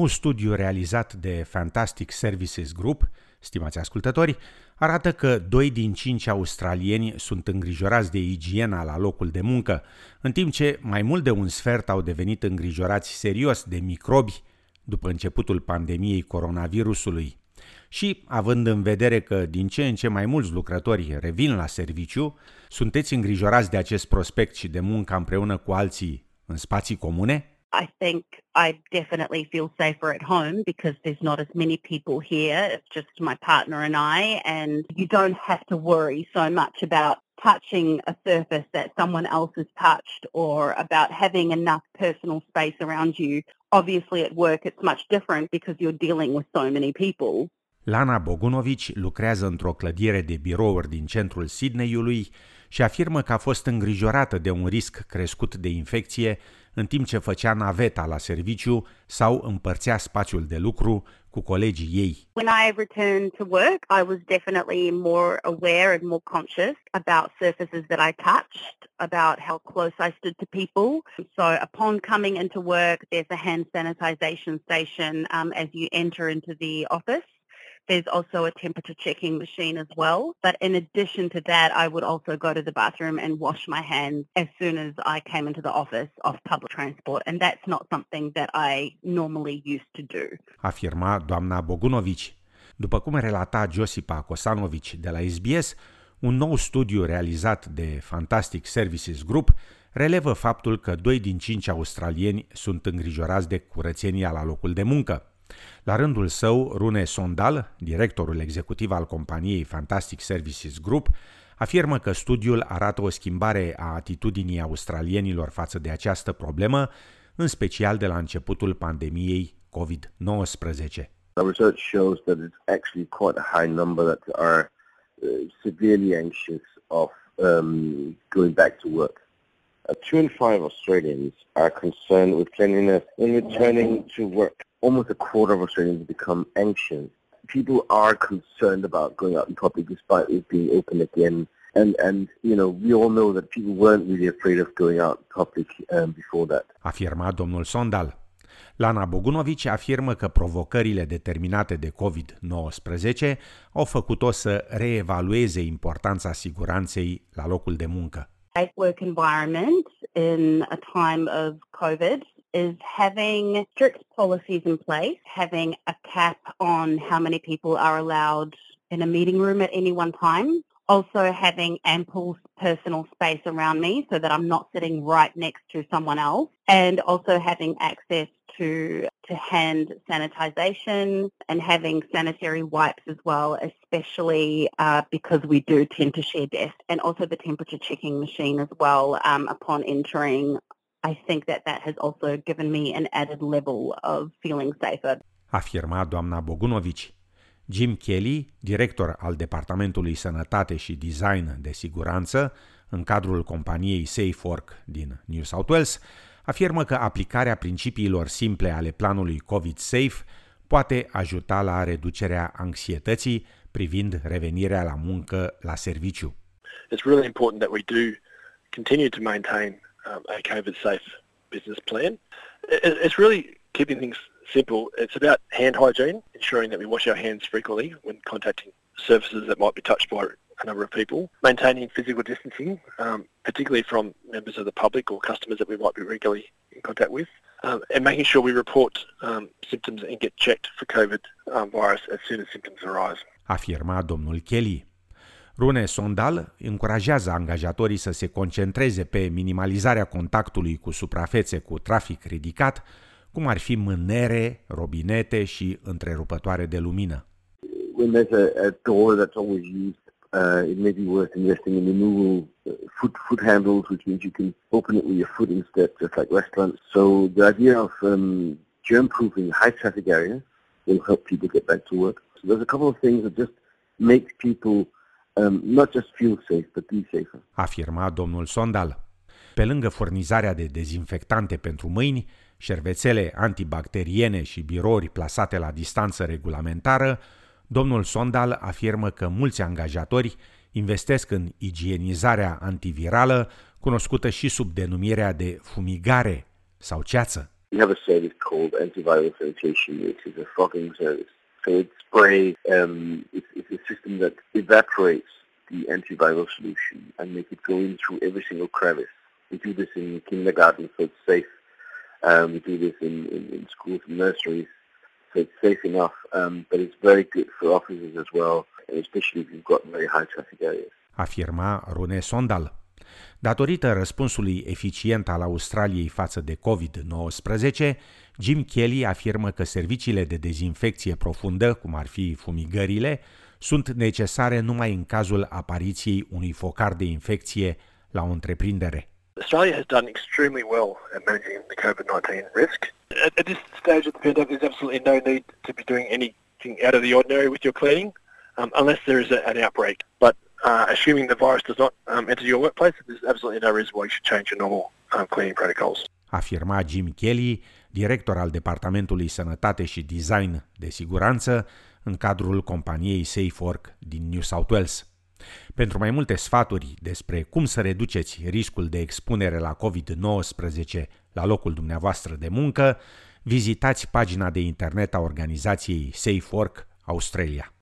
nou studiu realizat de Fantastic Services Group, stimați ascultători, arată că 2 din 5 australieni sunt îngrijorați de igiena la locul de muncă, în timp ce mai mult de un sfert au devenit îngrijorați serios de microbi după începutul pandemiei coronavirusului. Și, având în vedere că din ce în ce mai mulți lucrători revin la serviciu, sunteți îngrijorați de acest prospect și de muncă împreună cu alții în spații comune? I think I definitely feel safer at home because there's not as many people here. It's just my partner and I, and you don't have to worry so much about touching a surface that someone else has touched or about having enough personal space around you. Obviously at work it's much different because you're dealing with so many people. Lana Bogunovici lucrează într-o clădire de birouri din centrul Sydneyului și afirmă că a fost îngrijorată de un risc crescut de infecție în timp ce făcea naveta la serviciu sau împărțea spațiul de lucru cu colegii ei. When I returned to work, I was definitely more aware and more conscious about surfaces that I touched, about how close I stood to people. So upon coming into work, there's a hand sanitization station um, as you enter into the office. There's also a temperature checking machine as well. But in addition to that, I would also go to the bathroom and wash my hands as soon as I came into the office of public transport. And that's not something that I normally used to do. Afirma doamna Bogunovici. După cum relata Josipa Kosanovici de la SBS, un nou studiu realizat de Fantastic Services Group relevă faptul că 2 din 5 australieni sunt îngrijorați de curățenia la locul de muncă. La rândul său, Rune Sondal, directorul executiv al companiei Fantastic Services Group, afirmă că studiul arată o schimbare a atitudinii australienilor față de această problemă, în special de la începutul pandemiei COVID-19. The research shows that it's actually quite a high number that are uh, severely anxious of um, going back to work. Uh, two in five Australians are concerned with cleanliness in returning to work. Almost a quarter of Australians become anxious. People are concerned about going out in public despite it being open again. And, and, you know, we all know that people weren't really afraid of going out in public um, before that. Afirma domnul Sondal. Lana Bogunovici afirmă că provocările determinate de COVID-19 au făcut-o să reevalueze importanța siguranței la locul de muncă. Safe work environment in a time of COVID is having strict policies in place, having a cap on how many people are allowed in a meeting room at any one time, also having ample personal space around me so that I'm not sitting right next to someone else, and also having access to, to hand sanitization and having sanitary wipes as well, especially uh, because we do tend to share desks, and also the temperature checking machine as well um, upon entering I think that that has also given me an added level of feeling safer. Afirma doamna Bogunovici. Jim Kelly, director al Departamentului Sănătate și Design de Siguranță în cadrul companiei SafeWork din New South Wales, afirmă că aplicarea principiilor simple ale planului COVID Safe poate ajuta la reducerea anxietății privind revenirea la muncă la serviciu. It's really important that we do continue to maintain um, a COVID safe business plan. It's really keeping things simple. It's about hand hygiene, ensuring that we wash our hands frequently when contacting surfaces that might be touched by a number of people, maintaining physical distancing, um, particularly from members of the public or customers that we might be regularly in contact with, um, and making sure we report um, symptoms and get checked for COVID um, virus as soon as symptoms arise. Afirma domnul Kelly. Rune Sondal încurajează angajatorii să se concentreze pe minimalizarea contactului cu suprafețe cu trafic ridicat, cum ar fi mânere, robinete și întrerupătoare de lumină. When there's a, a door that's always used, uh, it may be worth investing in removable uh, foot, foot handles, which means you can open it with your foot instead, just like restaurants. So the idea of um, germ-proofing high traffic areas will help people get back to work. So there's a couple of things that just make people um, not just feel safe, but be safer. Afirma domnul Sondal. Pe lângă furnizarea de dezinfectante pentru mâini, șervețele antibacteriene și birouri plasate la distanță regulamentară, domnul Sondal afirmă că mulți angajatori investesc în igienizarea antivirală, cunoscută și sub denumirea de fumigare sau ceață. We have a service called antiviral sanitation, which is a fogging service. So it sprays, um, it's, it's a system that evaporates the antiviral solution and make it go in through every single crevice. We do this in kindergarten, so it's safe. Um, we do this in, in, in schools and nurseries, so it's safe enough. Um, but it's very good for offices as well, especially if you've got very high traffic areas. Afirma Rune Sondal. Datorită răspunsului eficient al Australiei față de COVID-19, Jim Kelly afirmă că serviciile de dezinfecție profundă, cum ar fi fumigările, sunt necesare numai în cazul apariției unui focar de infecție la o întreprindere. Australia has done extremely well at managing the COVID-19 risk. At, at this stage of the pandemic, there's absolutely no need to be doing anything out of the ordinary with your cleaning um, unless there is a, an outbreak. But uh, assuming the virus does not um, enter your workplace, there's absolutely no reason why you should change your normal um, cleaning protocols. Afirma Jim Kelly, director al Departamentului Sănătate și Design de Siguranță în cadrul companiei SafeWork din New South Wales. Pentru mai multe sfaturi despre cum să reduceți riscul de expunere la COVID-19 la locul dumneavoastră de muncă, vizitați pagina de internet a organizației SafeWork Australia.